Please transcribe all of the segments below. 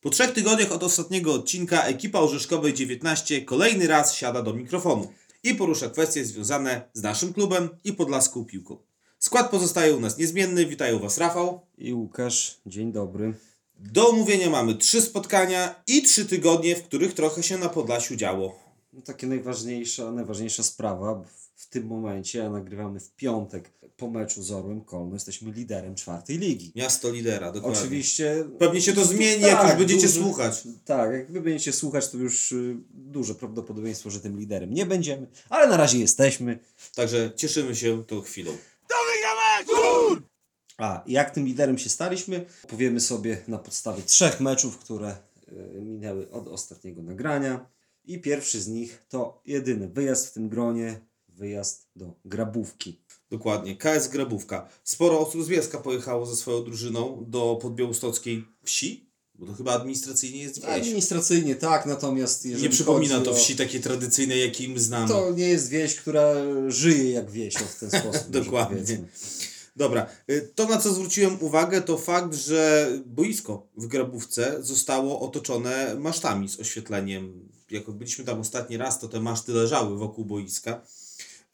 Po trzech tygodniach od ostatniego odcinka ekipa Orzeszkowej 19 kolejny raz siada do mikrofonu i porusza kwestie związane z naszym klubem i podlaską piłką. Skład pozostaje u nas niezmienny. Witają Was Rafał. I Łukasz, dzień dobry. Do omówienia mamy trzy spotkania i trzy tygodnie, w których trochę się na Podlasiu działo. No, takie najważniejsza, najważniejsza sprawa w- tym momencie, a nagrywamy w piątek po meczu z Orłem Kolno, jesteśmy liderem czwartej ligi. Miasto lidera, dokładnie. Oczywiście. Pewnie się to zmieni, jak już będziecie słuchać. Tak, jak wy będziecie słuchać, to już y, duże prawdopodobieństwo, że tym liderem nie będziemy, ale na razie jesteśmy. Także cieszymy się tą chwilą. A jak tym liderem się staliśmy, powiemy sobie na podstawie trzech meczów, które y, minęły od ostatniego nagrania. I pierwszy z nich to jedyny wyjazd w tym gronie, wyjazd do Grabówki. Dokładnie, KS Grabówka. Sporo osób z Bielska pojechało ze swoją drużyną do podbiałostockiej wsi, bo to chyba administracyjnie jest wieś. Administracyjnie tak, natomiast jeżeli Nie przypomina to o- wsi takiej tradycyjnej, jakiej my znamy. To nie jest wieś, która żyje jak wieś w ten sposób. może Dokładnie. powiedzmy. Dobra, y, to na co zwróciłem uwagę to fakt, że boisko w Grabówce zostało otoczone masztami z oświetleniem. Jak byliśmy tam ostatni raz, to te maszty leżały wokół boiska.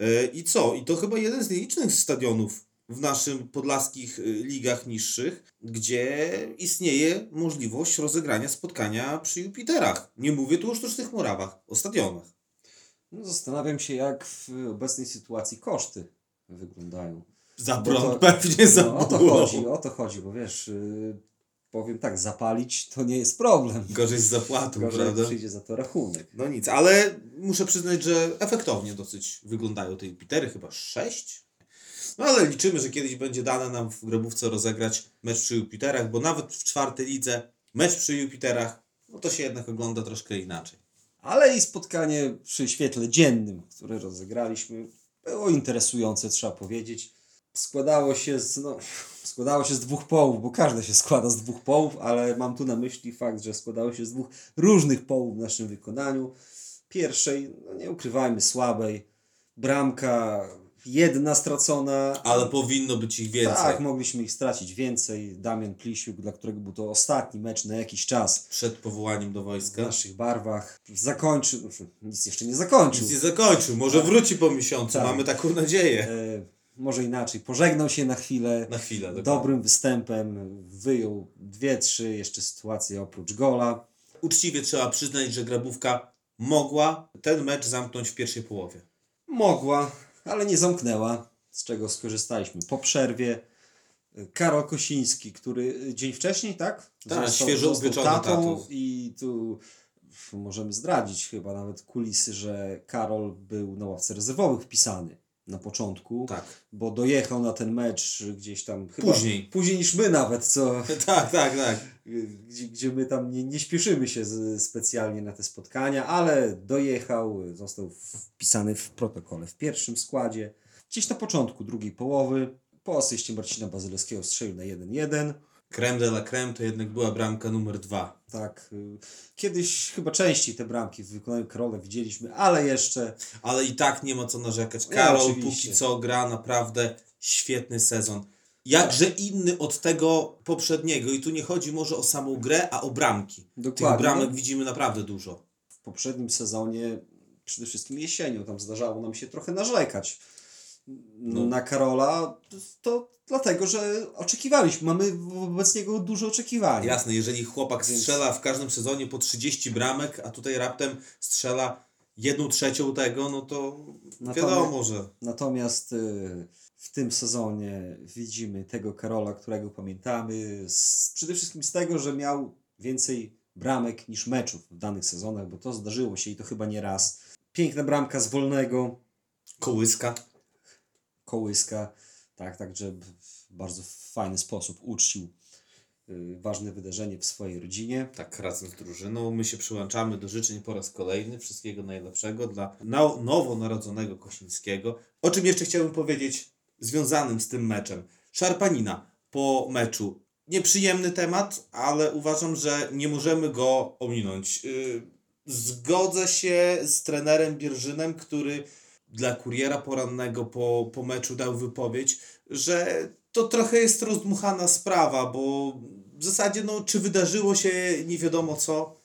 Y, I co? I to chyba jeden z nielicznych stadionów w naszym podlaskich y, ligach niższych, gdzie istnieje możliwość rozegrania spotkania przy Jupiterach. Nie mówię tu o sztucznych murawach, o stadionach. No, zastanawiam się, jak w obecnej sytuacji koszty wyglądają. Za prąd to- pewnie za No, o to chodzi, o to chodzi, bo wiesz, yy, powiem tak, zapalić to nie jest problem. Gorzej z zapłatą, Gorzej prawda? przyjdzie za to rachunek. No nic, ale muszę przyznać, że efektownie dosyć wyglądają te Jupitery, chyba sześć. No ale liczymy, że kiedyś będzie dane nam w Grabówce rozegrać mecz przy Jupiterach, bo nawet w czwartej lidze mecz przy Jupiterach, no to się jednak ogląda troszkę inaczej. Ale i spotkanie przy świetle dziennym, które rozegraliśmy, było interesujące, trzeba powiedzieć. Składało się z, no, składało się z dwóch połów, bo każde się składa z dwóch połów, ale mam tu na myśli fakt, że składało się z dwóch różnych połów w naszym wykonaniu. Pierwszej, no nie ukrywajmy, słabej. Bramka jedna stracona. Ale powinno być ich więcej. Tak, mogliśmy ich stracić więcej. Damian Plisiuk, dla którego był to ostatni mecz na jakiś czas Przed powołaniem do w wojska. naszych barwach. Zakończył, znaczy, nic jeszcze nie zakończył. Nic nie zakończył, może wróci po miesiącu, Tak. mamy taką nadzieję. E, może inaczej, pożegnał się na chwilę. Na chwilę. dokładnie. Dobrym występem wyjął dwie, trzy jeszcze sytuacje oprócz gola. Uczciwie trzeba przyznać, że Grabówka mogła ten mecz zamknąć w pierwszej połowie. Mogła, ale nie zamknęła, z czego skorzystaliśmy po przerwie. E, Karol Kosiński, który dzień wcześniej, tak? Tak, świeżo upieczony tatą. I tu możemy zdradzić chyba nawet kulisy, że Karol był na ławce rezerwowych wpisany na początku, Tak. bo dojechał na ten mecz gdzieś tam chyba Później. później niż my nawet, co Tak, tak, tak. gdzie, gdzie my tam nie, nie śpieszymy się z, specjalnie na te spotkania, ale dojechał, został wpisany w protokole w pierwszym składzie. Gdzieś na początku drugiej połowy, po asyście Marcina Bazylewskiego strzelił na 1-1. Creme de la creme to jednak była bramka numer dwa. Tak, y, kiedyś chyba częściej te bramki w wykonaniu Karola widzieliśmy, ale jeszcze Ale i tak nie ma co narzekać. Karol oczywiście. póki co gra naprawdę świetny sezon. Jakże inny od tego poprzedniego. I tu nie chodzi może o samą grę, a o bramki. Tych Dokładnie. bramek widzimy naprawdę dużo. w poprzednim sezonie, przede wszystkim jesienią, tam zdarzało nam się trochę narzekać No. na Karola, to dlatego, że oczekiwaliśmy, mamy wobec niego duże oczekiwania. Jasne, jeżeli chłopak Więc- strzela w każdym sezonie po 30 bramek, a tutaj raptem strzela jedną trzecią tego, no to Natomiast- wiadomo, że Natomiast y, w tym sezonie widzimy tego Karola, którego pamiętamy, z, przede wszystkim z tego, że miał więcej bramek niż meczów w danych sezonach, bo to zdarzyło się i to chyba nie raz. Piękna bramka z wolnego, kołyska. Kołyska, tak, także w bardzo fajny sposób uczcił y, ważne wydarzenie w swojej rodzinie. Tak, razem z drużyną. My się przyłączamy do życzeń po raz kolejny. Wszystkiego najlepszego dla now- nowonarodzonego Kosińskiego. O czym jeszcze chciałbym powiedzieć związanym z tym meczem. Szarpanina po meczu. Nieprzyjemny temat, ale uważam, że nie możemy go ominąć. Yy, Zgodzę się z trenerem Bierżynem, który dla kuriera porannego po, po meczu dał wypowiedź, że to trochę jest rozdmuchana sprawa, bo w zasadzie, no, czy wydarzyło się nie wiadomo co.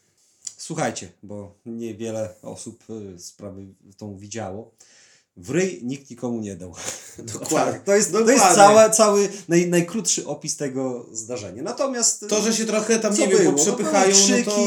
Słuchajcie, bo niewiele osób y, sprawę tą widziało. W ryj nikt nikomu nie dał. Dokładnie. Tak, to jest, to jest Dokładnie. cała, cały naj, najkrótszy opis tego zdarzenia. Natomiast To, że się trochę tam, nie było? poprzepychają, no, no to to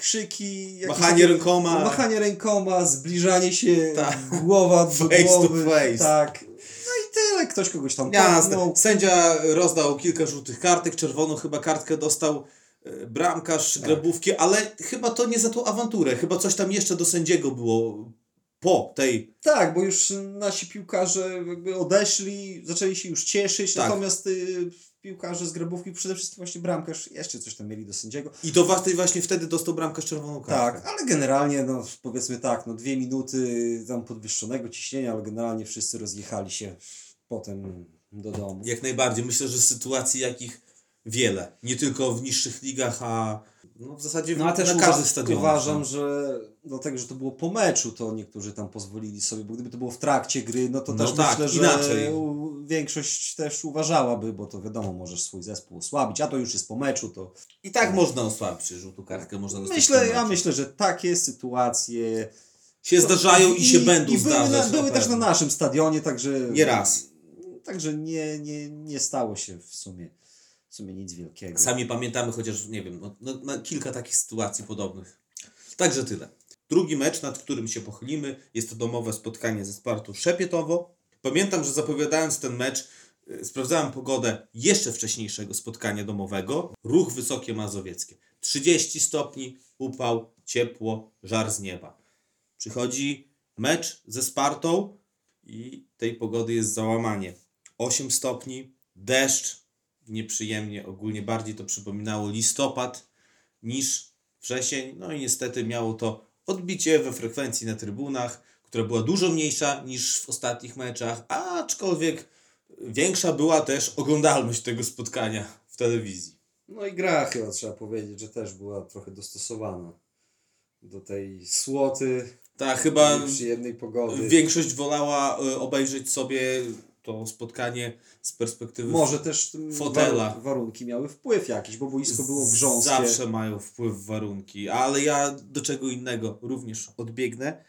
krzyki, machanie takie- rękoma. Machanie rękoma, zbliżanie się Tak. głowa do Face to głowy. face. Tak. No i tyle. Ktoś kogoś tam Jasne. Sędzia rozdał kilka żółtych kartek, czerwoną chyba kartkę dostał e, bramkarz, Tak. grabówki, ale chyba to nie za tą awanturę. Chyba coś tam jeszcze do sędziego było po tej. Tak, bo już nasi piłkarze jakby odeszli, zaczęli się już cieszyć, Tak. natomiast y, piłkarze z grabówki, przede wszystkim właśnie bramkarz, jeszcze coś tam mieli do sędziego. I to właśnie, właśnie wtedy dostał bramkarz czerwoną kartkę. Tak, ale generalnie, no powiedzmy tak, no dwie minuty tam podwyższonego ciśnienia, ale generalnie wszyscy rozjechali się potem do domu. Jak najbardziej. Myślę, że sytuacji jakich wiele. Nie tylko w niższych ligach, a no w zasadzie No a też na uwa- każdych stadionach. uważam, no. że dlatego, że to było po meczu, to niektórzy tam pozwolili sobie, bo gdyby to było w trakcie gry, no to No też tak, myślę, że inaczej. większość też uważałaby, bo to wiadomo, możesz swój zespół osłabić, a to już jest po meczu, to I tak można osłabić żółtą kartkę. Można dostać myślę, ja myślę, że takie sytuacje Się zdarzają i, się będą i były, zdarzać. na, były na też na naszym stadionie, także Nie raz. Także nie, nie, nie stało się w sumie, w sumie nic wielkiego. Sami pamiętamy chociaż, nie wiem, no, no, no, kilka takich sytuacji podobnych. Także tyle. Drugi mecz, nad którym się pochylimy, jest to domowe spotkanie ze Spartą Szepietowo. Pamiętam, że zapowiadając ten mecz, y, sprawdzałem pogodę jeszcze wcześniejszego spotkania domowego. Ruch Wysokie Mazowieckie. 30 stopni, upał, ciepło, żar z nieba. Przychodzi mecz ze Spartą i tej pogody jest załamanie. 8 stopni, deszcz, nieprzyjemnie, ogólnie bardziej to przypominało listopad niż wrzesień. No i niestety miało to odbicie we frekwencji na trybunach, która była dużo mniejsza niż w ostatnich meczach, aczkolwiek większa była też oglądalność tego spotkania w telewizji. No i gra chyba trzeba powiedzieć, że też była trochę dostosowana do tej słoty, Ta chyba przyjemnej pogody. większość wolała y, obejrzeć sobie to spotkanie z perspektywy Może też mm, fotela. waru- warunki miały wpływ jakiś, bo boisko było grząskie. Zawsze mają wpływ warunki, ale ja do czego innego również odbiegnę.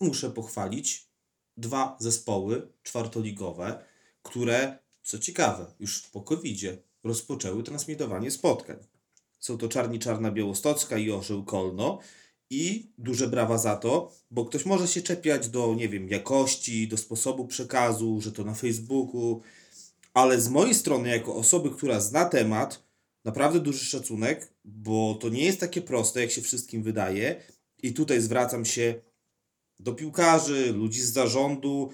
Muszę pochwalić dwa zespoły czwartoligowe, które, co ciekawe, już po covid rozpoczęły transmitowanie spotkań. Są to Czarni Czarna Białostocka i Orzeł Kolno. I duże brawa za to, bo ktoś może się czepiać do, nie wiem, jakości, do sposobu przekazu, że to na Facebooku, ale z mojej strony, jako osoby, która zna temat, naprawdę duży szacunek, bo to nie jest takie proste, jak się wszystkim wydaje. I tutaj zwracam się do piłkarzy, ludzi z zarządu,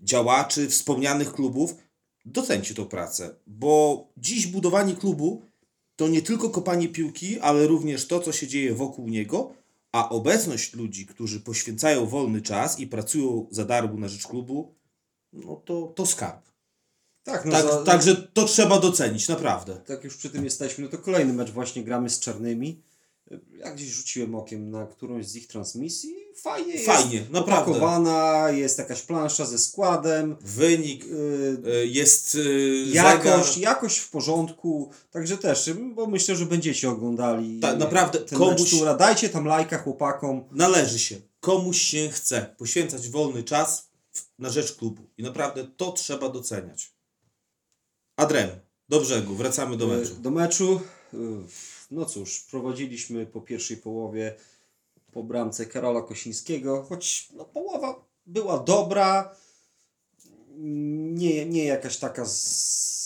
działaczy, wspomnianych klubów. Docencie tą pracę, bo dziś budowanie klubu to nie tylko kopanie piłki, ale również to, co się dzieje wokół niego, a obecność ludzi, którzy poświęcają wolny czas i pracują za darmo na rzecz klubu, no to, to skarb. Tak, no Tak, za, Także to trzeba docenić, naprawdę. tak już przy tym jesteśmy, no to kolejny mecz właśnie gramy z czarnymi. Ja gdzieś rzuciłem okiem na którąś z ich transmisji. Fajnie jest. Fajnie, naprawdę. Opakowana, jest jakaś plansza ze składem. Wynik Yy, y, jest y, jakość, zegar. jakość w porządku. Także też, bo myślę, że będziecie oglądali. Tak, naprawdę, ten komuś- mecz, dajcie tam lajka chłopakom. Należy się. Komuś się chce poświęcać wolny czas na rzecz klubu. I naprawdę to trzeba doceniać. Adrem, do brzegu, wracamy do meczu. Do meczu. No cóż, prowadziliśmy po pierwszej połowie po bramce Karola Kosińskiego, choć no, połowa była dobra. Nie, nie jakaś taka z,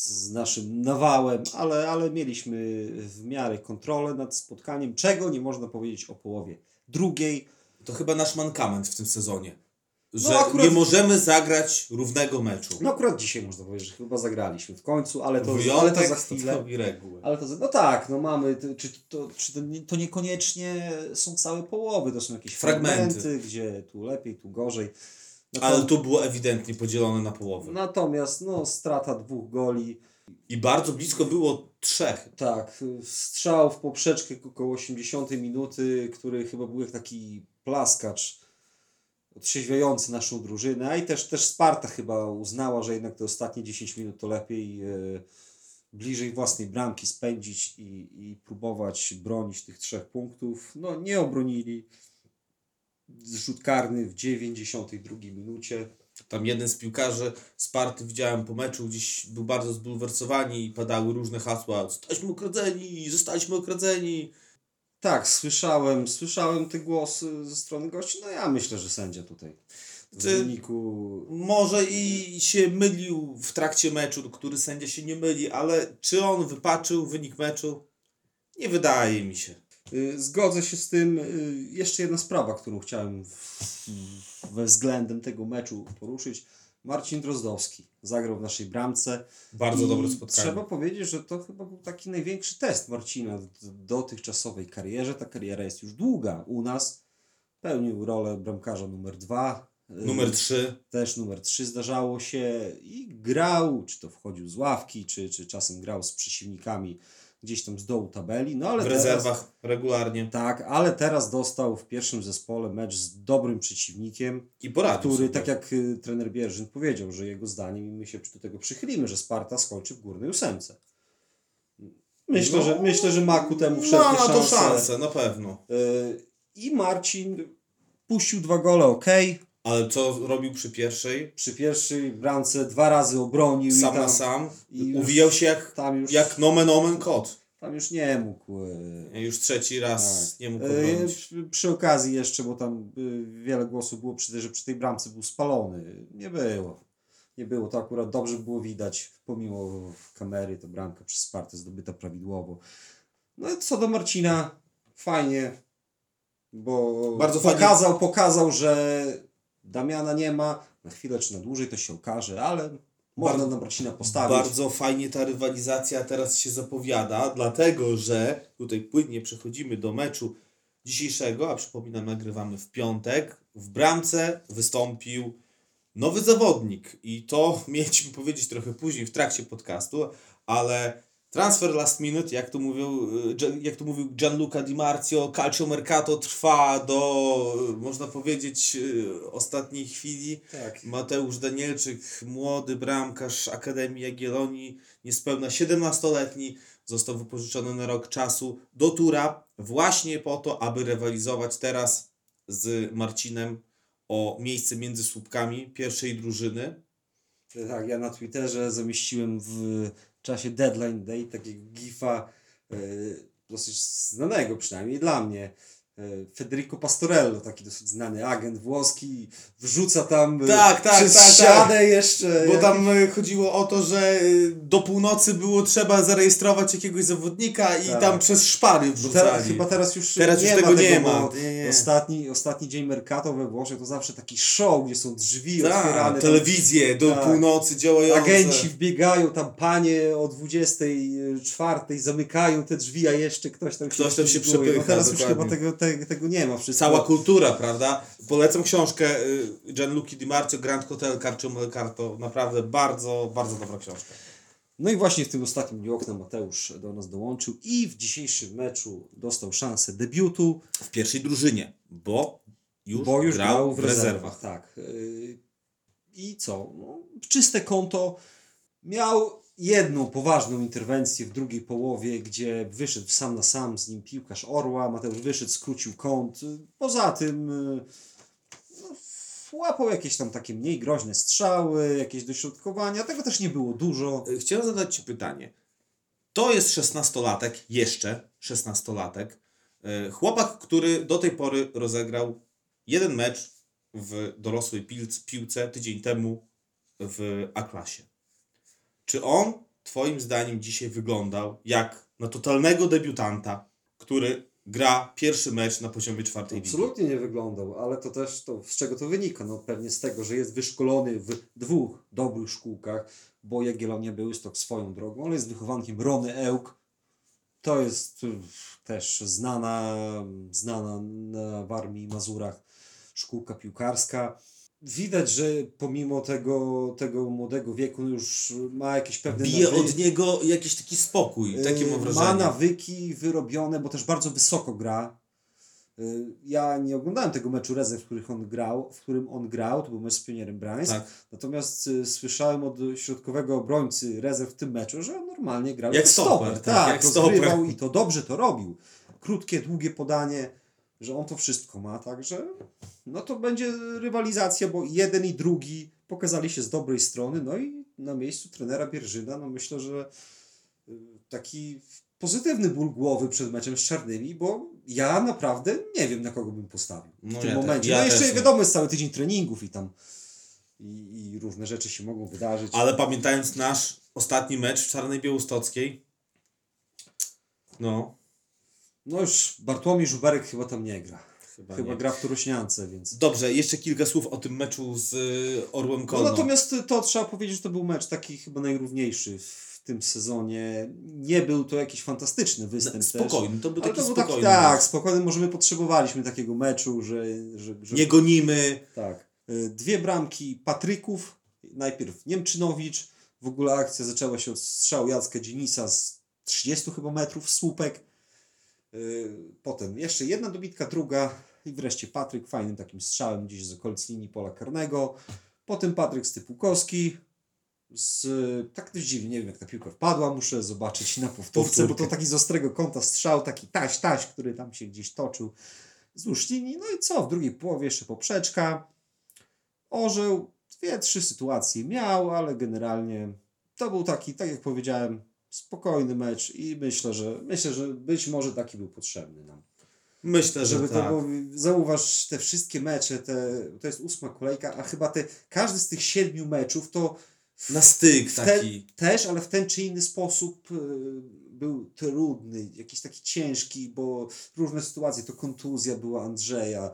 z naszym nawałem, ale, ale mieliśmy w miarę kontrolę nad spotkaniem, czego nie można powiedzieć o połowie drugiej. To chyba nasz mankament w tym sezonie. Że No akurat- nie możemy zagrać równego meczu. No akurat dzisiaj można powiedzieć, że chyba zagraliśmy w końcu, ale to, ale Wyjątek to za chwilę. stanowi regułę. Ale to, no tak, no mamy, czy, to, czy to, to niekoniecznie są całe połowy, to są jakieś Fragmenty. fragmenty, gdzie tu lepiej, tu gorzej. No to- Ale to było ewidentnie podzielone na połowę. Natomiast no, strata dwóch goli, I bardzo blisko było trzech. tak, strzał w poprzeczkę około 80 minuty, który chyba był jak taki plaskacz otrzeźwiający naszą drużynę, a i też, też Sparta chyba uznała, że jednak te ostatnie 10 minut to lepiej e, bliżej własnej bramki spędzić i, i próbować bronić tych trzech punktów. No nie obronili. Rzut karny w 92 minucie. Tam jeden z piłkarzy Sparty widziałem po meczu, gdzieś był bardzo zbulwersowani i padały różne hasła. Zostaliśmy okradzeni, zostaliśmy okradzeni. Tak, słyszałem, słyszałem te głosy ze strony gości. No ja myślę, że sędzia tutaj w Ty- wyniku Może i się mylił w trakcie meczu, który sędzia się nie myli, ale czy on wypaczył wynik meczu? Nie wydaje mi się. Y, Zgodzę się z tym. Y, Jeszcze jedna sprawa, którą chciałem we względem tego meczu poruszyć. Marcin Drozdowski zagrał w naszej bramce. Bardzo I dobre spotkanie. Trzeba powiedzieć, że to chyba był taki największy test Marcina w dotychczasowej karierze. Ta kariera jest już długa u nas. Pełnił rolę bramkarza numer dwa. Y, Numer 3. też numer 3 zdarzało się i grał, czy to wchodził z ławki, czy, czy czasem grał z przeciwnikami gdzieś tam z dołu tabeli. No ale W teraz, rezerwach regularnie. tak, ale teraz dostał w pierwszym zespole mecz z dobrym przeciwnikiem, I który, sobie. tak jak y, trener Bierzyn powiedział, że jego zdaniem, i my się do tego przychylimy, że Sparta skończy w górnej ósemce. Myślę, No, że, myślę, że ma ku temu wszelkie Ma na to szanse. na pewno. Y, I Marcin puścił dwa gole, ok. Ale co robił przy pierwszej? Przy pierwszej bramce dwa razy obronił Sam i tam, na sam. i już- Uwijał się jak, tam już, jak nomen omen kot. tam już nie mógł. y, Już trzeci raz Tak. nie mógł E, obronić. przy, przy okazji jeszcze, bo tam y, wiele głosów było, przy, że przy tej bramce był spalony. Nie było. Nie było. To akurat dobrze było widać, pomimo kamery, to bramka przez Spartę zdobyta prawidłowo. No i co do Marcina, fajnie, bo Bardzo fajnie. pokazał, pokazał, że Damiana nie ma. Na chwilę czy na dłużej to się okaże, ale można na Marcina postawić. Bardzo fajnie ta rywalizacja teraz się zapowiada, dlatego że tutaj płynnie przechodzimy do meczu dzisiejszego, a przypominam, nagrywamy w piątek. W bramce wystąpił nowy zawodnik i to mieliśmy powiedzieć trochę później w trakcie podcastu, ale transfer last minute, jak to, mówił, y, jak to mówił Gianluca Di Marzio, Calcio Mercato trwa do, y, można powiedzieć, y, ostatniej chwili. Tak. Mateusz Danielczyk, młody bramkarz Akademii Jagiellonii, niespełna 17-letni, został wypożyczony na rok czasu do Tura właśnie po to, aby rywalizować teraz z Marcinem o miejsce między słupkami pierwszej drużyny. Tak, ja na Twitterze zamieściłem w czasie Deadline Day takiego gifa e, dosyć znanego przynajmniej dla mnie. E, Federico Pastorello, taki dosyć znany agent włoski, wrzuca tam e, Tak, tak, przez tak, ścianę jeszcze. Bo tam y, chodziło o to, że do północy było trzeba zarejestrować jakiegoś zawodnika i Tak. tam przez szpary wrzucali. teraz, chyba teraz już Teraz nie już tego tego, nie ma. Nie, nie. Ostatni, ostatni dzień Mercato we Włoszech to zawsze taki show, gdzie są drzwi otwierane. Tak, tam telewizje do Tak. północy działające. Agenci wbiegają, tam panie o 24 zamykają te drzwi, a jeszcze ktoś tam Ktoś tam się szpiluje. przepycha, No teraz już dokładnie. chyba tego, te, tego nie ma. Wszystko. Cała kultura, prawda? Polecam książkę y, Gianluca Di Marzio, Grand Hotel Carcio Mercato. Naprawdę bardzo, bardzo dobra książka. No i właśnie w tym ostatnim dniu okna Mateusz do nas dołączył i w dzisiejszym meczu dostał szansę debiutu, W pierwszej drużynie, bo już, bo już grał, w rezerwach. Tak. Yy, I co? No, czyste konto. Miał jedną poważną interwencję w drugiej połowie, gdzie wyszedł sam na sam z nim piłkarz Orła. Mateusz wyszedł, skrócił kąt. Poza tym yy, no, łapał jakieś tam takie mniej groźne strzały, jakieś dośrodkowania. Tego też nie było dużo. Y, Chciałem zadać Ci pytanie. To jest szesnastolatek, jeszcze szesnastolatek. y, Chłopak, który do tej pory rozegrał jeden mecz w dorosłej piłc- piłce tydzień temu w A-klasie. Czy on, Twoim zdaniem, dzisiaj wyglądał jak na totalnego debiutanta, który gra pierwszy mecz na poziomie czwartej ligi? Absolutnie nie wyglądał, ale to też to, z czego to wynika? No pewnie z tego, że jest wyszkolony w dwóch dobrych szkółkach, bo Jagiellonia Białystok swoją drogą, ale jest wychowankiem Rony Ełk. To jest y, też znana, znana na Warmii i Mazurach szkółka piłkarska. Widać, że pomimo tego, tego młodego wieku już ma jakieś pewne Bije nawyki. od niego jakiś taki spokój, takie mam wrażenie. Ma nawyki wyrobione, bo też bardzo wysoko gra. Y, Ja nie oglądałem tego meczu rezerw, w, których on grał, w którym on grał, to był mecz z Pionierem Brańsk. Tak. Natomiast y, słyszałem od środkowego obrońcy rezerw w tym meczu, że on normalnie grał Jak jako stoper, tak, tak, jak rozgrywał stoper. i to dobrze to robił. Krótkie, długie podanie, że on to wszystko ma, także no to będzie rywalizacja, bo jeden i drugi pokazali się z dobrej strony, no i na miejscu trenera Bierżyna, no myślę, że y, taki pozytywny ból głowy przed meczem z Czarnymi, bo ja naprawdę nie wiem, na kogo bym postawił w No tym ja te- momencie. ja no jeszcze wiadomo, jest cały tydzień treningów i tam i, i różne rzeczy się mogą wydarzyć. Ale pamiętając nasz ostatni mecz w Czarnej Białostockiej, no, No już Bartłomiej Żuberek chyba tam nie gra. chyba, Chyba nie. gra w Turośniance, więc... Dobrze, jeszcze kilka słów o tym meczu z y, Orłem No, Kolno. natomiast to trzeba powiedzieć, że to był mecz taki chyba najrówniejszy w tym sezonie. Nie był to jakiś fantastyczny występ też. Spokojny, to był taki to był taki, spokojny tak, mecz. spokojny, może my potrzebowaliśmy takiego meczu, że... że, że Nie gonimy, Tak. Y, Dwie bramki Patryków, najpierw Niemczynowicz. W ogóle akcja zaczęła się od strzału Jacka Dzienisa z 30 chyba metrów słupek. Y, Potem jeszcze jedna dobitka, druga i wreszcie Patryk fajnym takim strzałem gdzieś z okolic linii pola karnego. Potem Patryk Stypułkowski z, tak dość dziwnie, nie wiem jak ta piłka wpadła, muszę zobaczyć na powtórce, bo to taki z ostrego kąta strzał, taki taś, taś, który tam się gdzieś toczył wzdłuż linii. No i co, w drugiej połowie jeszcze poprzeczka. Orzeł dwie, trzy sytuacje miał, ale generalnie to był taki, tak jak powiedziałem, spokojny mecz i myślę, że myślę, że być może taki był potrzebny nam. myślę, że Żeby tak. to zauważ te wszystkie mecze, te, to jest ósma kolejka, a chyba te, każdy z tych siedmiu meczów to w, Na styk te, taki. też, ale w ten czy inny sposób y, był trudny, jakiś taki ciężki, bo różne sytuacje, to kontuzja była Andrzeja,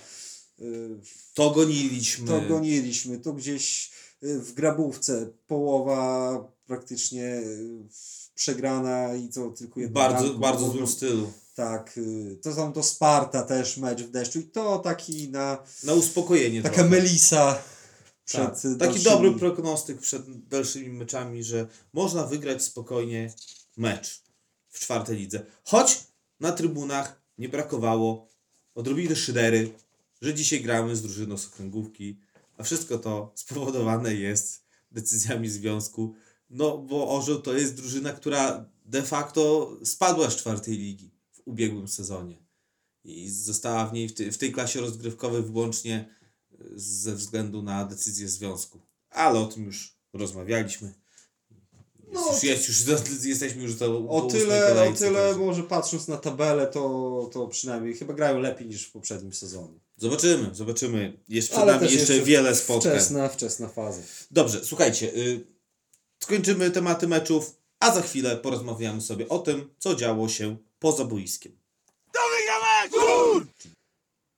y, To goniliśmy. to goniliśmy, to gdzieś y, w grabówce połowa praktycznie przegrana i to tylko jedna bardzo, bramka bardzo złym stylu. Tak, y, to tam to Sparta też mecz w deszczu i to taki na Na uspokojenie taka trochę. Melisa przed Tak. Taki dobry prognostyk przed dalszymi meczami, że można wygrać spokojnie mecz w czwartej lidze. Choć na trybunach nie brakowało odrobiny szydery, że dzisiaj gramy z drużyną z okręgówki, a wszystko to spowodowane jest decyzjami związku. No, bo Orzeł to jest drużyna, która de facto spadła z czwartej ligi w ubiegłym sezonie. I została w niej w, tej- w tej klasie rozgrywkowej wyłącznie ze względu na decyzję związku. Ale o tym już rozmawialiśmy. No, już, jest już, jesteśmy już do, do O tyle, o kolejce, tyle także może patrząc na tabelę, to, to przynajmniej chyba grają lepiej niż w poprzednim sezonie. Zobaczymy, zobaczymy. Jest przed nami jeszcze, jeszcze wiele spotkań. Wczesna, wczesna faza. Dobrze, słuchajcie. Y, skończymy tematy meczów, a za chwilę porozmawiamy sobie o tym, co działo się poza boiskiem.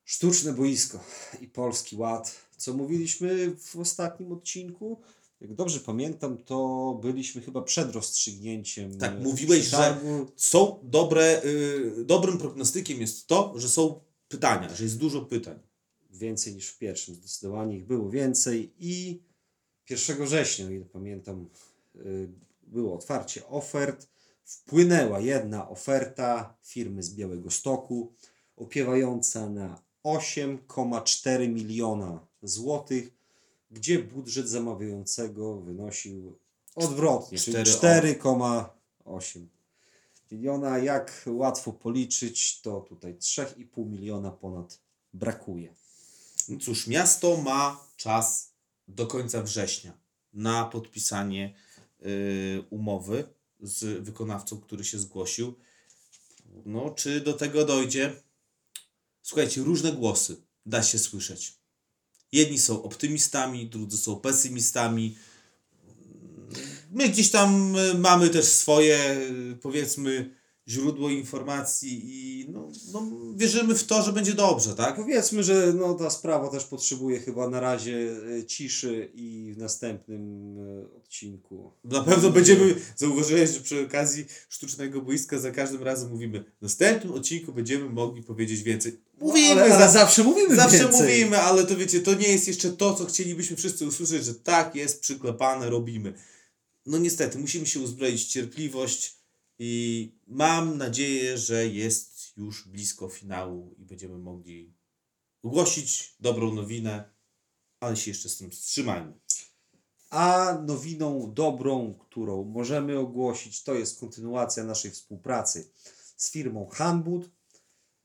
Sztuczne boisko i polski ład. Co mówiliśmy w ostatnim odcinku? Jak dobrze pamiętam, to byliśmy chyba przed rozstrzygnięciem. Tak, mówiłeś, że-. Są dobre, y, dobrym prognostykiem jest to, że są pytania, że jest dużo pytań. Więcej niż w pierwszym, zdecydowanie ich było więcej. I 1 września, o ile pamiętam, y, było otwarcie ofert. Wpłynęła jedna oferta firmy z Białego Stoku, opiewająca na 8,4 miliona złotych, gdzie budżet zamawiającego wynosił odwrotnie, czyli Cztery o. 4,8 miliona. Jak łatwo policzyć, to tutaj 3,5 miliona ponad brakuje. No cóż, miasto ma czas do końca września na podpisanie y, umowy z wykonawcą, który się zgłosił. No, czy do tego dojdzie? Słuchajcie, różne głosy da się słyszeć. Jedni są optymistami, drudzy są pesymistami. My gdzieś tam y, mamy też swoje, y, powiedzmy, źródło informacji i no, no, wierzymy w to, że będzie dobrze, tak? Powiedzmy, że no, ta sprawa też potrzebuje chyba na razie e, ciszy i w następnym e, odcinku. Na pewno będziemy, zauważyłeś, że przy okazji sztucznego boiska za każdym razem mówimy, w następnym odcinku będziemy mogli powiedzieć więcej. Mówimy, No, ale, ale za, zawsze mówimy zawsze więcej. mówimy, ale to wiecie, to nie jest jeszcze to, co chcielibyśmy wszyscy usłyszeć, że tak jest, przyklepane, robimy. No niestety, musimy się uzbroić w cierpliwość i mam nadzieję, że jest już blisko finału i będziemy mogli ogłosić dobrą nowinę, ale się jeszcze z tym wstrzymajmy. A nowiną dobrą, którą możemy ogłosić, to jest kontynuacja naszej współpracy z firmą Hanbud,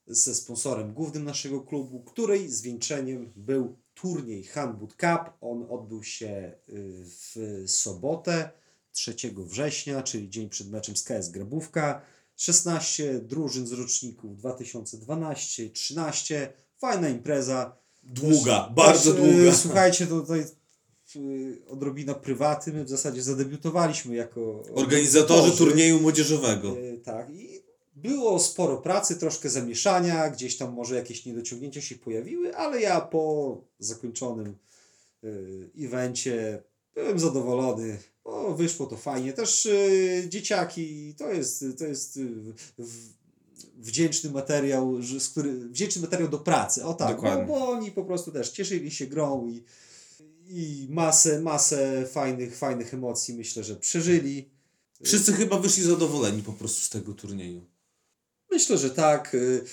ze sponsorem głównym naszego klubu, której zwieńczeniem był turniej Hanbud Cup. On odbył się y, w sobotę 3 września, czyli dzień przed meczem z KS Grabówka. 16 drużyn z roczników 2012 13. Fajna impreza. Długa, Też, bardzo też, długa. e, Słuchajcie, to tutaj y, odrobina prywaty. My w zasadzie zadebiutowaliśmy jako Organizatorzy turnieju młodzieżowego. E, Tak, i było sporo pracy, troszkę zamieszania, gdzieś tam może jakieś niedociągnięcia się pojawiły, ale ja po zakończonym evencie byłem zadowolony, bo wyszło to fajnie. Też y, dzieciaki, to jest, to jest y, w, wdzięczny materiał, że, z który, wdzięczny materiał do pracy, o tak, bo, bo oni po prostu też cieszyli się grą i, i masę, masę fajnych, fajnych emocji myślę, że przeżyli. Wszyscy chyba wyszli zadowoleni po prostu z tego turnieju. Myślę, że tak. Y,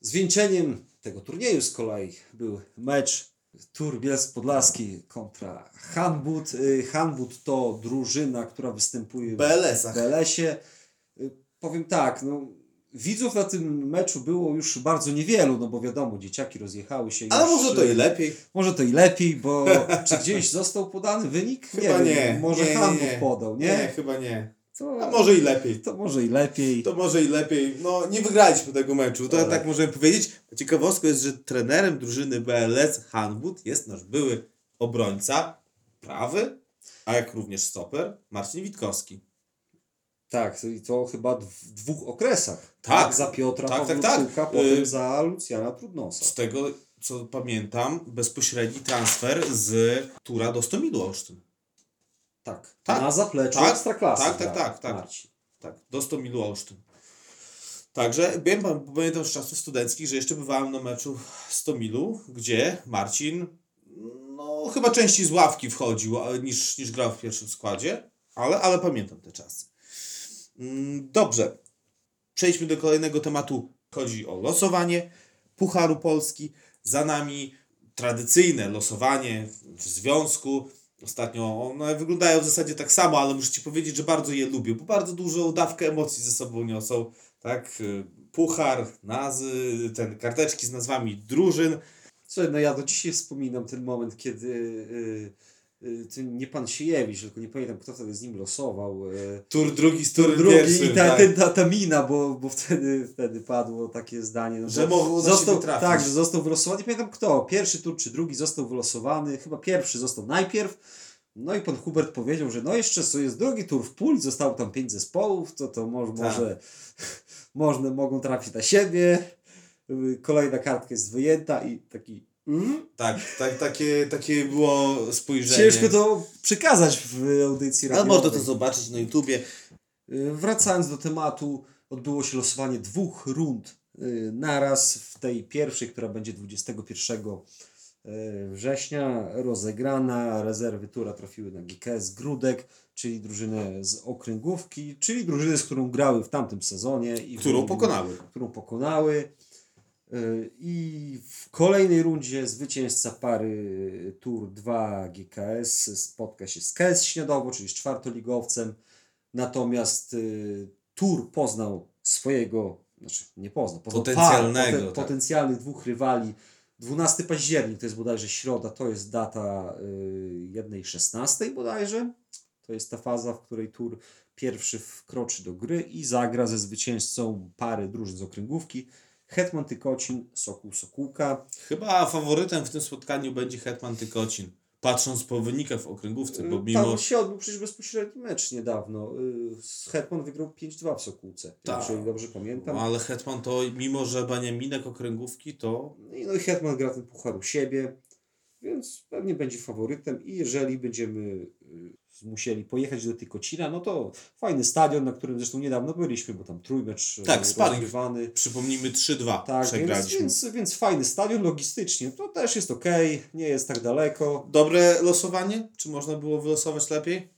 Zwieńczeniem tego turnieju z kolei był mecz Tur Bielsk Podlaski kontra Hanbud. Y, Hanbud to drużyna, która występuje w BLS-ach. BLS-ie. Y, Powiem tak, no, widzów na tym meczu było już bardzo niewielu, no bo wiadomo, dzieciaki rozjechały się. Ale już, może to y, i lepiej. Może to i lepiej, bo czy gdzieś został podany wynik? Chyba wiem, nie. Może nie, nie, Hanbud nie. podał, nie? Nie, chyba nie. To, A może i lepiej. to może i lepiej. To może i lepiej. No, nie wygraliśmy tego meczu, to Tak. tak możemy powiedzieć. Ciekawostką jest, że trenerem drużyny BLS Hanwood jest nasz były obrońca prawy, a jak również stoper Marcin Witkowski. Tak, i to chyba w dwóch okresach. Tak. Za Piotra Tak, tak, tak. potem Y- za Lucjana Trudnosa. Z tego, co pamiętam, bezpośredni transfer z Tura do Stomilu Olsztyn. Tak. Tak. Na zapleczu Tak, Ekstraklasy. tak, tak, tak, tak. Marcin. Tak, do Stomilu Olsztyn. Także wiem, pamiętam z czasów studenckich, że jeszcze bywałem na meczu w Stomilu, gdzie Marcin no, chyba częściej z ławki wchodził niż, niż grał w pierwszym składzie, ale, ale pamiętam te czasy. Mm, Dobrze, przejdźmy do kolejnego tematu. Chodzi o losowanie Pucharu Polski. Za nami tradycyjne losowanie w związku. Ostatnio one wyglądają w zasadzie tak samo, ale muszę Ci powiedzieć, że bardzo je lubię, bo bardzo dużą dawkę emocji ze sobą niosą. Tak, y, puchar, nazy, ten karteczki z nazwami drużyn. Słuchaj, no ja do dzisiaj wspominam ten moment, kiedy y, y, ty, nie pan Siejewicz, tylko nie pamiętam kto wtedy z nim losował. Y, Tur drugi z turem drugi pierwszym. i ta, tak. ta, ta mina, bo, bo wtedy, wtedy padło takie zdanie. No, Że na został. Tak, że został wylosowany. Nie pamiętam kto. Pierwszy tur czy drugi został wylosowany. Chyba pierwszy został najpierw. No i pan Hubert powiedział, że no jeszcze co jest drugi tur w puli, zostało tam pięć zespołów, to to może, Tak. może można, mogą trafić na siebie. Y, Kolejna kartka jest wyjęta i taki mm? Tak, tak takie, takie było spojrzenie. ciężko to przekazać w audycji Ale można to radiowej. zobaczyć na YouTubie. Y, Wracając do tematu, odbyło się losowanie dwóch rund y, naraz. W tej pierwszej, która będzie 21 y, września, rozegrana. Rezerwy tura trafiły na GKS Grudek, czyli drużynę z okręgówki, czyli drużynę, z którą grały w tamtym sezonie. I Którą pokonały. którą pokonały. Y, I w kolejnej rundzie zwycięzca pary Tour 2 GKS spotka się z KS Śniadowo, czyli z czwartoligowcem. Natomiast y, Tour poznał swojego, znaczy nie poznał, poznał Potencjalnego, par, tak. potencjalnych dwóch rywali. 12 październik to jest bodajże środa, to jest data y, jednej 16 bodajże. To jest ta faza, w której Tour pierwszy wkroczy do gry i zagra ze zwycięzcą pary drużyn z okręgówki. Hetman Tykocin, Sokół Sokółka. Chyba faworytem w tym spotkaniu będzie Hetman Tykocin. Patrząc po wynikach w okręgówce, bo mimo... Tam się odbył przecież bezpośredni mecz niedawno. Y, Hetman wygrał 5-2 w Sokółce, Tak. jeżeli dobrze pamiętam. Ale Hetman to, mimo że Baniaminek okręgówki, to I No i Hetman gra ten puchar u siebie, więc pewnie będzie faworytem i jeżeli będziemy y, musieli pojechać do Tykocina, no to fajny stadion, na którym zresztą niedawno byliśmy, bo tam trójmecz Tak, y, sparring. rozgrywany. przypomnijmy 3-2 Tak, więc, przegraliśmy. więc, więc fajny stadion logistycznie, to też jest ok, nie jest tak daleko. Dobre losowanie? Czy można było wylosować lepiej?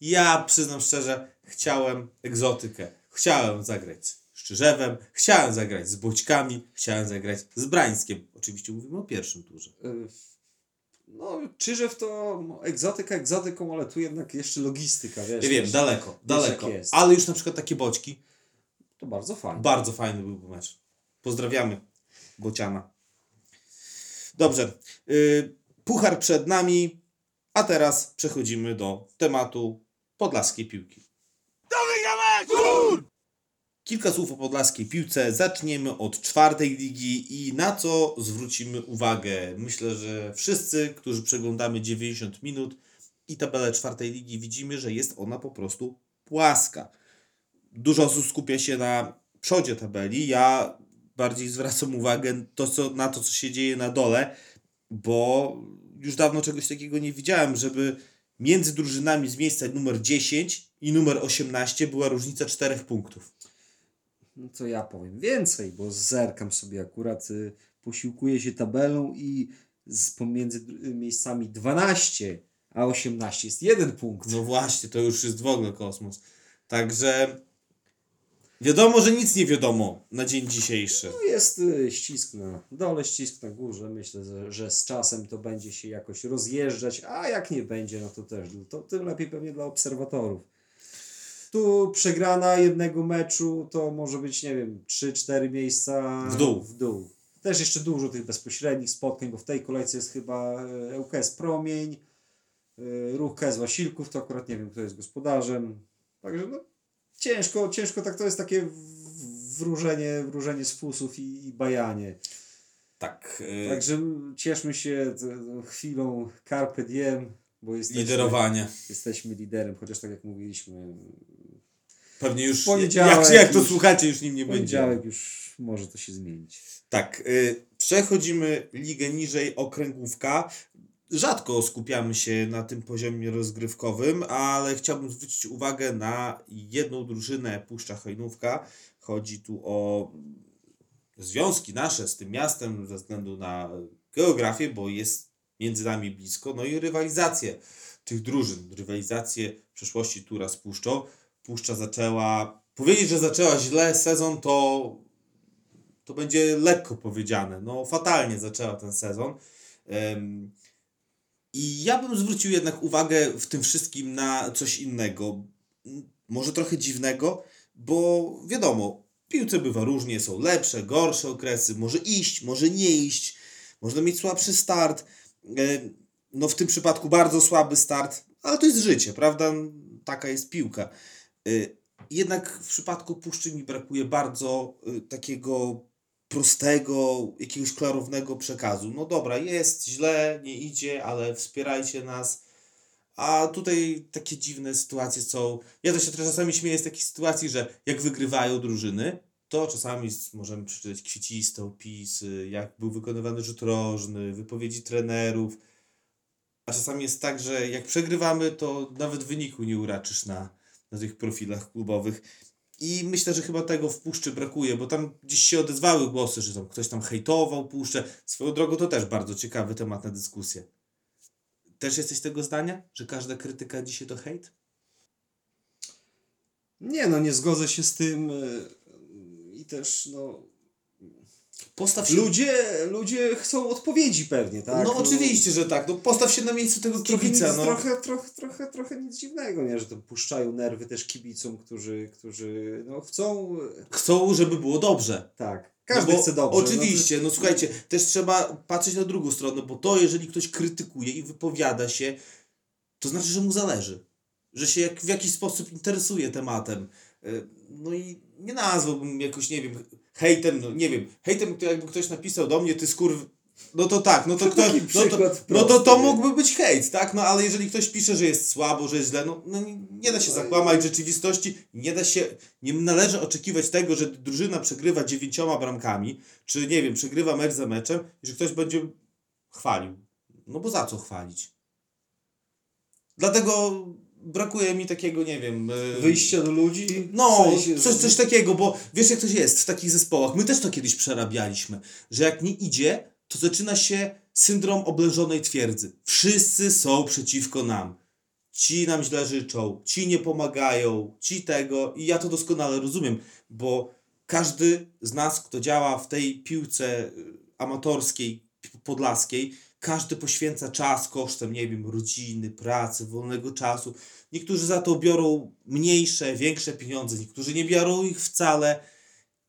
Ja przyznam szczerze, chciałem egzotykę. Chciałem zagrać Szczyrzewem, chciałem zagrać z Boćkami, chciałem zagrać z Brańskiem. Oczywiście mówimy o pierwszym turze. Y, No, Czyżew to egzotyka egzotyką, ale tu jednak jeszcze logistyka, wiesz. Ja wiem, wiesz, daleko, daleko. Ale już na przykład takie Boćki, To bardzo fajnie. bardzo fajny byłby mecz. Pozdrawiamy Bociana. Dobrze, y, puchar przed nami, a teraz przechodzimy do tematu podlaskiej piłki. Kilka słów o podlaskiej piłce. Zaczniemy od czwartej ligi i na co zwrócimy uwagę. Myślę, że wszyscy, którzy przeglądamy 90 minut i tabelę czwartej ligi, widzimy, że jest ona po prostu płaska. Dużo osób skupia się na przodzie tabeli. Ja bardziej zwracam uwagę to, co, na to, co się dzieje na dole, bo już dawno czegoś takiego nie widziałem, żeby między drużynami z miejsca numer 10 i numer 18 była różnica 4 punktów. No to ja powiem więcej, bo zerkam sobie akurat, y, posiłkuję się tabelą i z pomiędzy dr- miejscami 12 a 18 jest jeden punkt. No właśnie, to już jest w ogóle kosmos. Także wiadomo, że nic nie wiadomo na dzień dzisiejszy. No jest y, ścisk na dole, ścisk na górze. Myślę, że, że z czasem to będzie się jakoś rozjeżdżać, a jak nie będzie, no to też to tym lepiej pewnie dla obserwatorów. Tu przegrana jednego meczu to może być, nie wiem, 3-4 miejsca W dół. w dół. Też jeszcze dużo tych bezpośrednich spotkań, bo w tej kolejce jest chyba e, ŁKS Promień, e, Ruch KS Wasilków, to akurat nie wiem, kto jest gospodarzem. Także no, ciężko, ciężko tak to jest takie wróżenie, wróżenie z fusów i, i bajanie. Tak, y, Także cieszmy się chwilą carpe diem, bo jesteśmy, liderowanie. jesteśmy liderem, chociaż tak jak mówiliśmy, Pewnie już, jak, jak to już- słuchacie, już nim nie będzie. poniedziałek już może to się zmienić. Tak, y, przechodzimy ligę niżej, okręgówka. Rzadko skupiamy się na tym poziomie rozgrywkowym, ale chciałbym zwrócić uwagę na jedną drużynę Puszcza Hojnówka. Chodzi tu o związki nasze z tym miastem ze względu na geografię, bo jest między nami blisko, no i rywalizację tych drużyn, rywalizację w przeszłości Tura z Puszczą. Puszcza zaczęła, powiedzieć, że zaczęła źle sezon, to to będzie lekko powiedziane. No, fatalnie zaczęła ten sezon. I ja bym zwrócił jednak uwagę w tym wszystkim na coś innego. Może trochę dziwnego, bo wiadomo, piłce bywa różnie, są lepsze, gorsze okresy, może iść, może nie iść, można mieć słabszy start. No w tym przypadku bardzo słaby start, ale to jest życie, prawda? Taka jest piłka. Y, Jednak w przypadku Puszczy mi brakuje bardzo y, takiego prostego, jakiegoś klarownego przekazu. No dobra, jest źle, nie idzie, ale wspierajcie nas. A tutaj takie dziwne sytuacje są. Ja to się czasami śmieję z takich sytuacji, że jak wygrywają drużyny, to czasami możemy przeczytać kwieciste opisy, jak był wykonywany rzut rożny, wypowiedzi trenerów. A czasami jest tak, że jak przegrywamy, to nawet wyniku nie uraczysz na, na tych profilach klubowych. I myślę, że chyba tego w Puszczy brakuje, bo tam gdzieś się odezwały głosy, że tam ktoś tam hejtował Puszczę. Swoją drogą to też bardzo ciekawy temat na dyskusję. Też jesteś tego zdania, że każda krytyka dzisiaj to hejt? Nie no, nie zgodzę się z tym y, i też no... Postaw się... Ludzie, ludzie chcą odpowiedzi pewnie, tak? no oczywiście, że tak. No postaw się na miejscu tego kibica. No. trochę, trochę, trochę, trochę nic dziwnego, nie? że to puszczają nerwy też kibicom, którzy, którzy no, chcą, Chcą, żeby było dobrze. tak, każdy no chce dobrze. Oczywiście, no słuchajcie, też trzeba patrzeć na drugą stronę, bo to, jeżeli ktoś krytykuje i wypowiada się, to znaczy, że mu zależy. Że się jak, w jakiś sposób interesuje tematem. Y, No i nie nazwałbym jakoś, nie wiem, hejtem, no nie wiem, hejtem to jakby ktoś napisał do mnie, ty skurw... No to tak, no to, kto, no to, no to to mógłby być hejt, tak? No ale jeżeli ktoś pisze, że jest słabo, że jest źle, no, no nie, da się No zakłamać rzeczywistości, nie da się, nie należy oczekiwać tego, że drużyna przegrywa dziewięcioma bramkami, czy nie wiem, przegrywa mecz za meczem i że ktoś będzie chwalił. No bo za co chwalić? Dlatego brakuje mi takiego, nie wiem... y, Wyjście do ludzi. no, w sensie- coś, coś takiego, bo wiesz jak to jest w takich zespołach. My też to kiedyś przerabialiśmy, że jak nie idzie, to zaczyna się syndrom oblężonej twierdzy. Wszyscy są przeciwko nam. Ci nam źle życzą, ci nie pomagają, ci tego i ja to doskonale rozumiem, bo każdy z nas, kto działa w tej piłce y, amatorskiej, podlaskiej, każdy poświęca czas kosztem, nie wiem, rodziny, pracy, wolnego czasu. Niektórzy za to biorą mniejsze, większe pieniądze, niektórzy nie biorą ich wcale.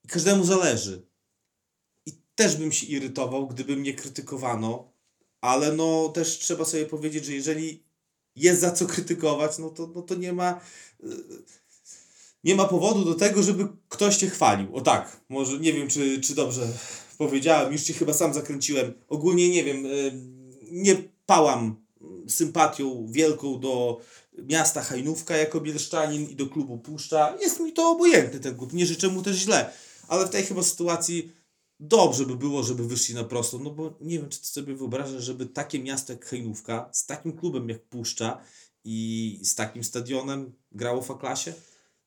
Każdemu zależy. I też bym się irytował, gdyby mnie krytykowano, ale no też trzeba sobie powiedzieć, że jeżeli jest za co krytykować, no to, no to nie ma y, nie ma powodu do tego, żeby ktoś cię chwalił. O tak, może nie wiem, czy, czy dobrze powiedziałem, już cię chyba sam zakręciłem. Ogólnie nie wiem, y, nie pałam sympatią wielką do miasta Hajnówka jako bielszczanin i do klubu Puszcza. Jest mi to obojętny ten klub, nie życzę mu też źle, ale w tej chyba sytuacji dobrze by było, żeby wyszli na prostą, no bo nie wiem, czy ty sobie wyobrażasz, żeby takie miasto jak Hajnówka z takim klubem jak Puszcza i z takim stadionem grało w A-klasie?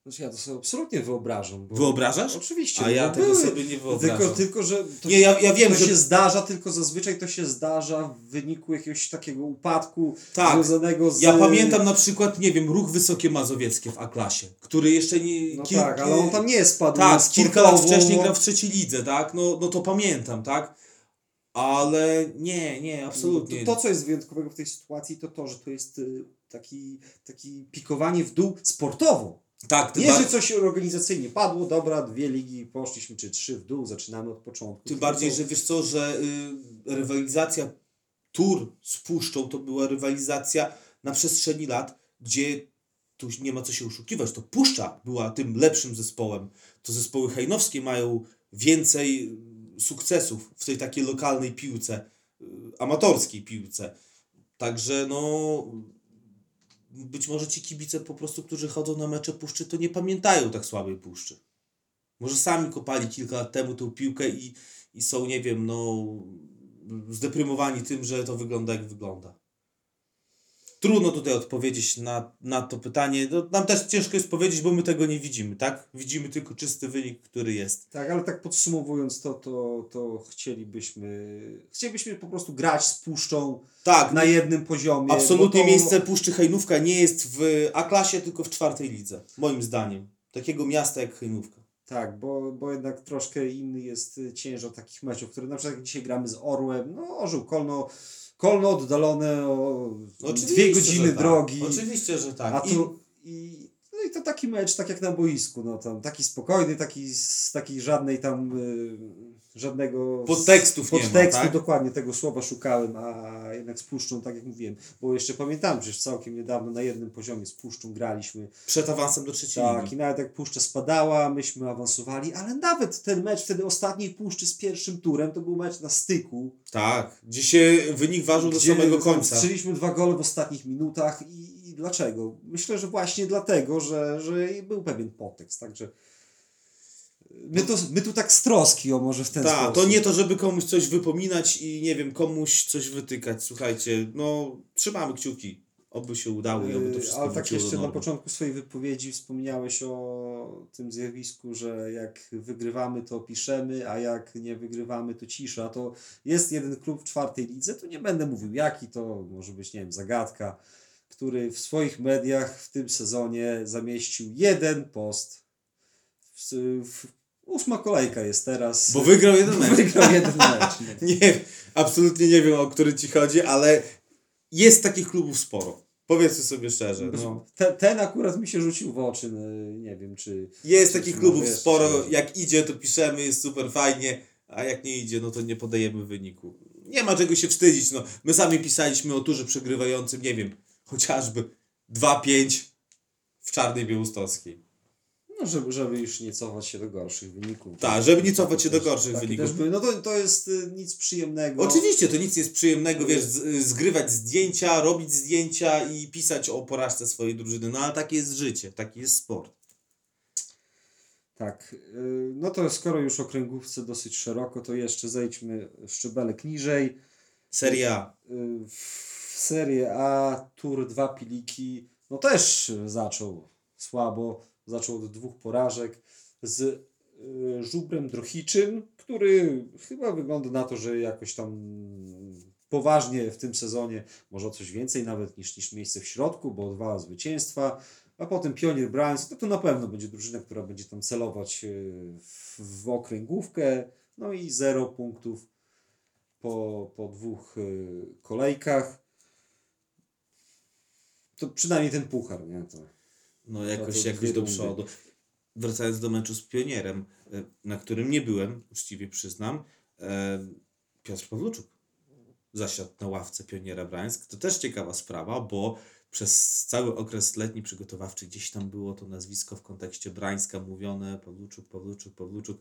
Znaczy ja to sobie absolutnie wyobrażam. Wyobrażasz? Oczywiście. A ja bo tego były- sobie nie wyobrażam. Tylko, tylko że to, Nie, ja, ja wiem, to że... się zdarza, tylko zazwyczaj to się zdarza w wyniku jakiegoś takiego upadku Tak. związanego z... Ja pamiętam na przykład, nie wiem, ruch Wysokie Mazowieckie w A-klasie, który jeszcze nie... No tak, ale on tam nie spadł Tak, kilka lat sportowo, wcześniej grał w trzeciej lidze, tak? No, no to pamiętam, tak? Ale nie, nie, absolutnie. To, to, co jest wyjątkowego w tej sytuacji, to to, że to jest y, taki, taki pikowanie w dół sportowo. Tak, Nie, bar- że coś organizacyjnie padło, dobra, dwie ligi, poszliśmy, czy trzy w dół, zaczynamy od początku. tym bardziej, że wiesz co, że y, rywalizacja tur z Puszczą to była rywalizacja na przestrzeni lat, gdzie tu nie ma co się oszukiwać, to Puszcza była tym lepszym zespołem. To zespoły hajnowskie mają więcej y, sukcesów w tej takiej lokalnej piłce, y, amatorskiej piłce. Także no być może ci kibice po prostu, którzy chodzą na mecze Puszczy, to nie pamiętają tak słabej Puszczy. Może sami kopali kilka lat temu tą piłkę i, i są, nie wiem, no zdeprymowani tym, że to wygląda jak wygląda. Trudno tutaj odpowiedzieć na, na to pytanie. No, nam też ciężko jest powiedzieć, bo my tego nie widzimy, tak? Widzimy tylko czysty wynik, który jest. Tak, ale tak podsumowując to, to, to chcielibyśmy, chcielibyśmy po prostu grać z puszczą Tak, na jednym poziomie. absolutnie to- miejsce Puszczy Hejnówka nie jest w A-klasie, tylko w czwartej lidze, moim zdaniem. Takiego miasta jak Hejnówka. Tak, bo, bo jednak troszkę inny jest ciężar takich meczów, które na przykład jak dzisiaj gramy z Orłem, no Orzeł Kolno, Kolno oddalone o Oczywiście, dwie godziny tak. drogi. Oczywiście, że tak. A tu, i, i to taki mecz, tak jak na boisku, no tam taki spokojny, taki z takiej żadnej tam, y, żadnego Podtekstów nie ma, podtekstu, tak? dokładnie tego słowa szukałem, a jednak z Puszczą, tak jak mówiłem, bo jeszcze pamiętam, że całkiem niedawno na jednym poziomie z Puszczą graliśmy, Przed awansem do trzeciej tak, ligi. i nawet jak Puszcza spadała, myśmy awansowali, ale nawet ten mecz wtedy ostatniej Puszczy z pierwszym turem, to był mecz na styku, Tak, gdzie się wynik ważył do samego końca. Strzeliśmy dwa gole w ostatnich minutach i dlaczego? Myślę, że właśnie dlatego, że, że był pewien podtekst, także my, to, my tu tak z troski, o może w ten Tak, sposób. to nie to, żeby komuś coś wypominać i nie wiem, komuś coś wytykać. Słuchajcie, no trzymamy kciuki, oby się udało i oby to Yy, wszystko Ale tak jeszcze na początku swojej wypowiedzi wspomniałeś o tym zjawisku, że jak wygrywamy, to piszemy, a jak nie wygrywamy, to cisza. To jest jeden klub w czwartej lidze, to nie będę mówił jaki, to może być, nie wiem, zagadka, który w swoich mediach w tym sezonie zamieścił jeden post. W, w, ósma kolejka jest teraz. Bo wygrał jeden mecz. Wygrał jeden mecz. no. Nie, absolutnie nie wiem, o który ci chodzi, ale jest takich klubów sporo. Powiedzmy sobie szczerze. No. Te, ten akurat mi się rzucił w oczy, no, nie wiem czy... Jest Czy- takich klubów jest, sporo. czy. Jak idzie, to piszemy, jest super fajnie, a jak nie idzie, no to nie podajemy wyniku. Nie ma czego się wstydzić. No. My sami pisaliśmy o turze przegrywającym, nie wiem, chociażby 2-5 w Czarnej Białostockiej. No, żeby, żeby już nie cofać się do gorszych wyników. Tak, żeby nie cofać się do gorszych wyników. Były. No to, to jest y, nic przyjemnego. Oczywiście, to nic jest przyjemnego, wiesz, z, zgrywać zdjęcia, robić zdjęcia i pisać o porażce swojej drużyny, no ale takie jest życie, taki jest sport. Tak. y, No to skoro już o kręgówce dosyć szeroko, to jeszcze zejdźmy szczebelek niżej. Seria. Y, W Serie A Tour 2 Piliki no też zaczął słabo. Zaczął od dwóch porażek z y, Żubrem Drochiczym, który chyba wygląda na to, że jakoś tam poważnie w tym sezonie, może coś więcej nawet niż, niż miejsce w środku, bo dwa zwycięstwa. a potem Pionier Brańsk, no to na pewno będzie drużyna, która będzie tam celować y, w, w okręgówkę, no i zero punktów po, po dwóch y, kolejkach. To przynajmniej ten puchar, nie? To, No jakoś, to jakoś do przodu. Wracając do meczu z Pionierem, e, na którym nie byłem, uczciwie przyznam, e, Piotr Pawluczuk zasiadł na ławce Pioniera Brańsk. To też ciekawa sprawa, bo przez cały okres letni przygotowawczy gdzieś tam było to nazwisko w kontekście Brańska mówione, Pawluczuk, Pawluczuk, Pawluczuk,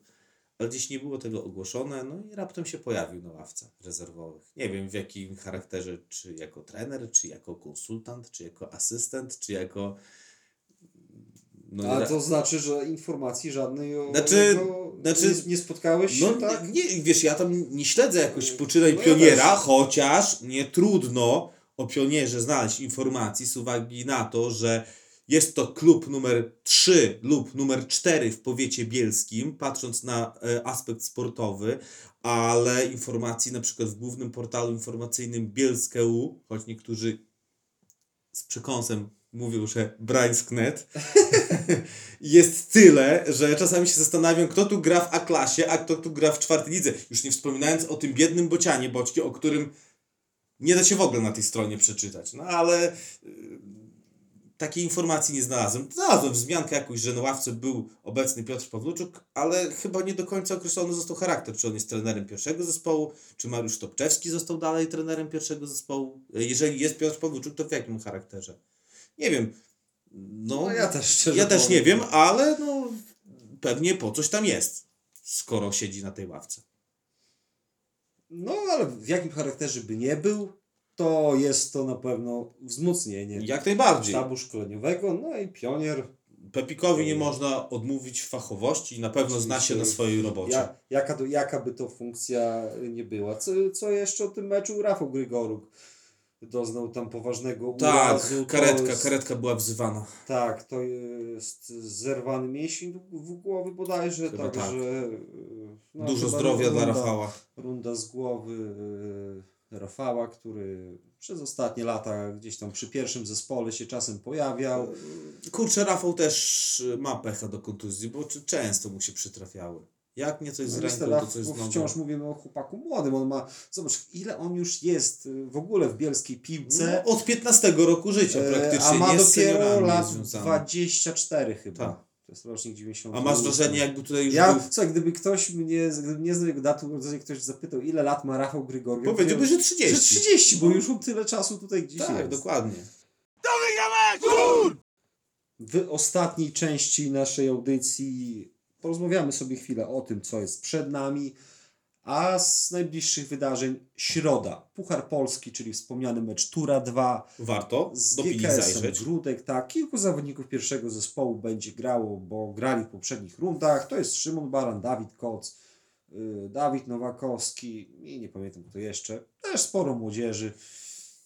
ale gdzieś nie było tego ogłoszone, no i raptem się pojawił na ławce rezerwowych. Nie wiem w jakim charakterze, czy jako trener, czy jako konsultant, czy jako asystent, czy jako... No, A to znaczy, że informacji żadnej o Znaczy- znaczy- nie, nie spotkałeś się, No tak? nie, wiesz, ja tam nie śledzę jakoś No poczynań ja pioniera, też. chociaż nie trudno o pionierze znaleźć informacji z uwagi na to, że jest to klub numer 3 lub numer 4 w powiecie bielskim, patrząc na e, aspekt sportowy, ale informacji na przykład w głównym portalu informacyjnym Bielske.u, choć niektórzy z przekąsem mówią, że Brańsk.net, jest tyle, że czasami się zastanawiam, kto tu gra w A-klasie, a kto tu gra w czwartej lidze. Już nie wspominając o tym biednym bocianie Boćkie, o którym nie da się w ogóle na tej stronie przeczytać. No ale y, takiej informacji nie znalazłem. Znalazłem wzmiankę jakąś, że na ławce był obecny Piotr Pawluczuk, ale chyba nie do końca określony został charakter, czy on jest trenerem pierwszego zespołu, czy Mariusz Topczewski został dalej trenerem pierwszego zespołu. Jeżeli jest Piotr Pawluczuk, to w jakim charakterze? Nie wiem. No, No ja też szczerze ja też nie powiem. wiem, ale no pewnie po coś tam jest, skoro siedzi na tej ławce. No, ale w jakim charakterze by nie był, to jest to na pewno wzmocnienie Jak najbardziej. sztabu szkoleniowego, no i pionier. Pepikowi nie można odmówić fachowości i na pewno zna się na swojej robocie. Ja, jaka, jaka by to funkcja nie była. Co, co jeszcze o tym meczu Rafał Grygoruk doznał tam poważnego tak, urazu. to karetka, jest- karetka była wzywana. Tak, to jest zerwany mięsień w głowy bodajże, Chyba także tak. no, Dużo zdrowia dla runda- Rafała. Runda z głowy y, Rafała, który przez ostatnie lata gdzieś tam przy pierwszym zespole się czasem pojawiał. Kurczę, Rafał też y, ma pecha do kontuzji, bo często mu się przytrafiały. Jak nie coś z ręką, niestety, to coś z bo nogą. wciąż mówimy o chłopaku młodym. On ma, zobacz, ile on już jest y, w ogóle w bielskiej piłce. No, od 15 roku życia e, praktycznie, a ma dopiero lat jest związany. 24 chyba. Tak. To jest rocznik 90. A masz wrażenie, jakby tutaj już Ja, był... słuchaj, gdyby ktoś mnie, gdyby nie znał jego daty urodzenia, ktoś zapytał, ile lat ma Rafał Grygoriew, Powiedziałby, że że 30. 30, bo już on tyle czasu tutaj gdzieś Tak, jest. dokładnie. W ostatniej części naszej audycji porozmawiamy sobie chwilę o tym, co jest przed nami, a z najbliższych wydarzeń środa. Puchar Polski, czyli wspomniany mecz Tura 2 Warto z GKS-em. Grudek. Tak, kilku zawodników pierwszego zespołu będzie grało, bo grali w poprzednich rundach. To jest Szymon Baran, Dawid Koc, y, Dawid Nowakowski i nie pamiętam kto jeszcze. Też sporo młodzieży,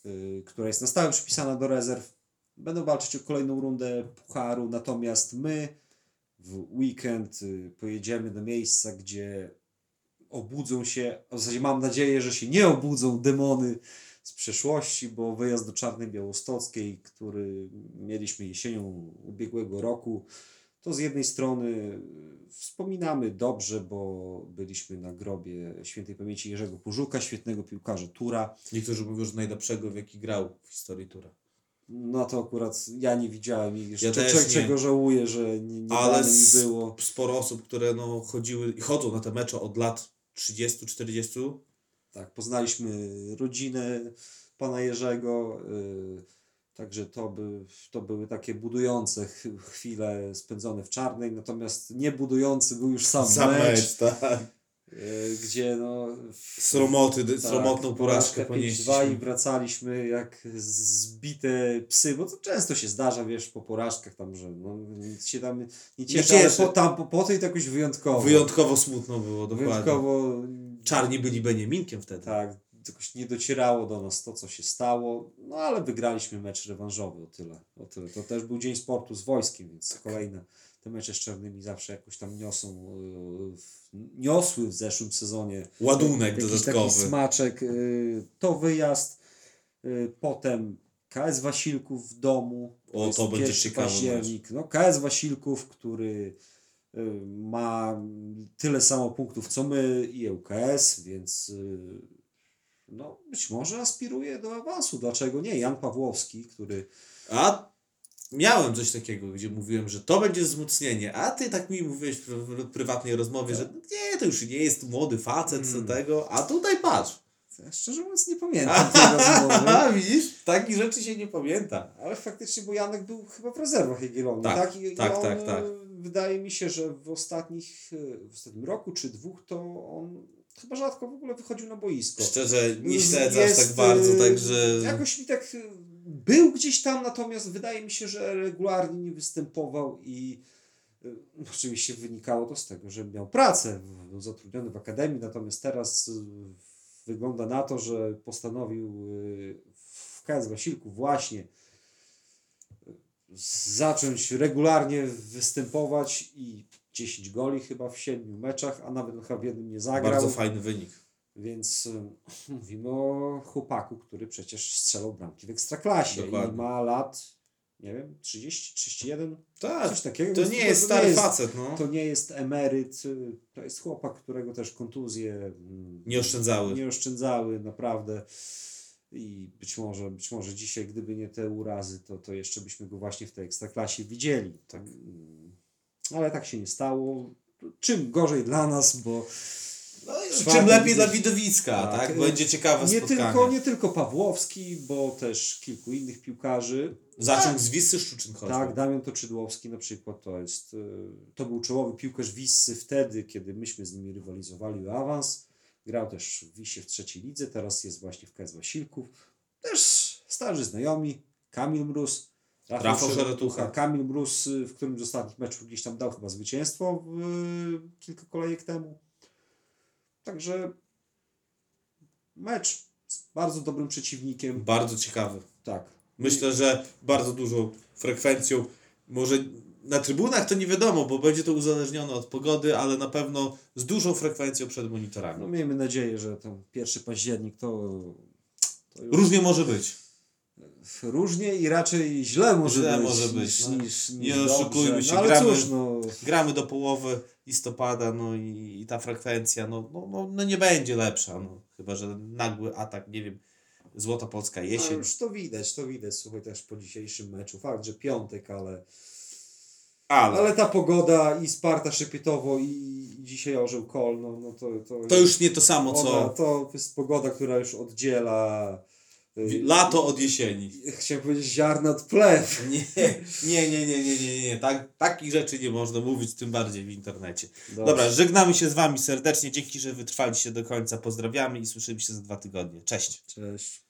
y, która jest na stałe przypisana do rezerw. Będą walczyć o kolejną rundę pucharu, natomiast my w weekend y, pojedziemy do miejsca, gdzie obudzą się, w zasadzie mam nadzieję, że się nie obudzą demony z przeszłości, bo wyjazd do Czarnej Białostockiej, który mieliśmy jesienią ubiegłego roku, to z jednej strony wspominamy dobrze, bo byliśmy na grobie świętej pamięci Jerzego Pużuka, świetnego piłkarza Tura. Niektórzy mówią, że najlepszego, w jaki grał w historii Tura. No to akurat ja nie widziałem i Ja ja też czego, żałuję, że nie, nie Ale mi było. sporo osób, które no, chodziły i chodzą na te mecze od lat 30-40. Tak, poznaliśmy rodzinę pana Jerzego, y, także to, by, to były takie budujące ch- chwile spędzone w Czarnej, natomiast nie budujący był już sam, Sam mecz, mecz, tak. Y, gdzie no... Sromoty, tak, sromotną porażkę 5-2 i ponieśliśmy. wracaliśmy jak zbite psy, bo to często się zdarza, wiesz, po porażkach tam, że no, nic się tam nie cieszy, ale cieszy. po, tam, po, po tej to jakoś wyjątkowo. Wyjątkowo smutno było, dokładnie. Wyjątkowo Czarni byli Beniaminkiem wtedy. tak, jakoś nie docierało do nas to, co się stało, no ale wygraliśmy mecz rewanżowy o tyle. O tyle. To też był dzień sportu z wojskiem, więc Tak. kolejne te mecze z czarnymi zawsze jakoś tam niosą, w- niosły w zeszłym sezonie Ładunek taki dodatkowy. smaczek. yy, To wyjazd, yy, potem KS Wasilków w domu. O, to będzie październik. No, KS Wasilków, który ma tyle samo punktów co my i ŁKS, więc no, być może aspiruje do awansu. Dlaczego nie? Jan Pawłowski, który A miałem coś takiego, gdzie mówiłem, że to będzie wzmocnienie, a ty tak mi mówiłeś w, prywatnej rozmowie, że nie, to już nie jest młody facet Mm. tego, a tutaj patrz. ja szczerze mówiąc nie pamiętam tej rozmowy. Widzisz, takich rzeczy się nie pamięta. Ale faktycznie, bo Janek był chyba w rezerwach Jagiellonii, Tak, tak? I, tak, on, tak, tak. e, Wydaje mi się, że w ostatnich, e, w ostatnim roku czy dwóch to on chyba rzadko w ogóle wychodził na boisko. Szczerze, nie śledzę aż tak bardzo, e, także... Jakoś mi tak e, był gdzieś tam, natomiast wydaje mi się, że regularnie nie występował i e, oczywiście wynikało to z tego, że miał pracę, był zatrudniony w akademii, natomiast teraz wygląda na to, że postanowił w KS Wasilku właśnie zacząć regularnie występować i 10 goli chyba w 7 meczach, a nawet chyba w jednym nie zagrał. Bardzo fajny wynik. Więc y, mówimy o chłopaku, który przecież strzelał bramki w ekstraklasie Dokładnie. i ma lat, nie wiem, 30, 31, Tak, coś takiego. to więc nie jest stary facet, no. To nie jest emeryt, y, to jest chłopak, którego też kontuzje mm, Nie oszczędzały. nie oszczędzały, naprawdę. I być może, być może dzisiaj, gdyby nie te urazy, to, to jeszcze byśmy go właśnie w tej ekstraklasie widzieli. Tak. Ale tak się nie stało. Czym gorzej dla nas, bo No, czym lepiej dla widowiska, tak? Tak. Będzie ciekawe nie spotkanie. tylko, nie tylko Pawłowski, bo też kilku innych piłkarzy. Zaczął z Wisy Szczuczyn choćby. Tak, Damian Toczydłowski na przykład to jest, y, to był czołowy piłkarz Wissy wtedy, kiedy myśmy z nimi rywalizowali o awans. Grał też w Wisie w trzeciej lidze, teraz jest właśnie w KS Wasilków. Też starzy znajomi, Kamil Mróz, Rafał Szeretucha. Kamil Mróz, y, w którym z ostatnich meczów gdzieś tam dał chyba zwycięstwo w, y, kilka kolejek temu. Także mecz z bardzo dobrym przeciwnikiem. Bardzo ciekawy. Tak. Myślę, że bardzo dużą frekwencją, może na trybunach to nie wiadomo, bo będzie to uzależnione od pogody, ale na pewno z dużą frekwencją przed monitorami. No miejmy nadzieję, że ten pierwszy październik to, to już Różnie może być. Różnie i raczej źle może Źle być, może niż, być, no. niż, niż Nie oszukujmy się, no, gramy- cóż, no, Gramy do połowy listopada, no i, i ta frekwencja, no, no, no, no nie będzie lepsza, no. Chyba, że nagły atak, nie wiem, Złota Polska no jesień. już to widać, to widać, słuchaj, też po dzisiejszym meczu. Fakt, że piątek, ale, ale, ale ta pogoda i Sparta Szepietowo i dzisiaj Orzeł Kol, no, no to, to, to już nie to samo, ona, co to jest pogoda, która już oddziela lato od jesieni. Chciałem powiedzieć ziarna od plew. Nie, nie, nie, nie, nie, nie, nie. Tak, takich rzeczy nie można mówić, tym bardziej w internecie. Dobra, żegnamy się z Wami serdecznie. Dzięki, że wytrwaliście do końca. Pozdrawiamy i słyszymy się za dwa tygodnie. Cześć. Cześć.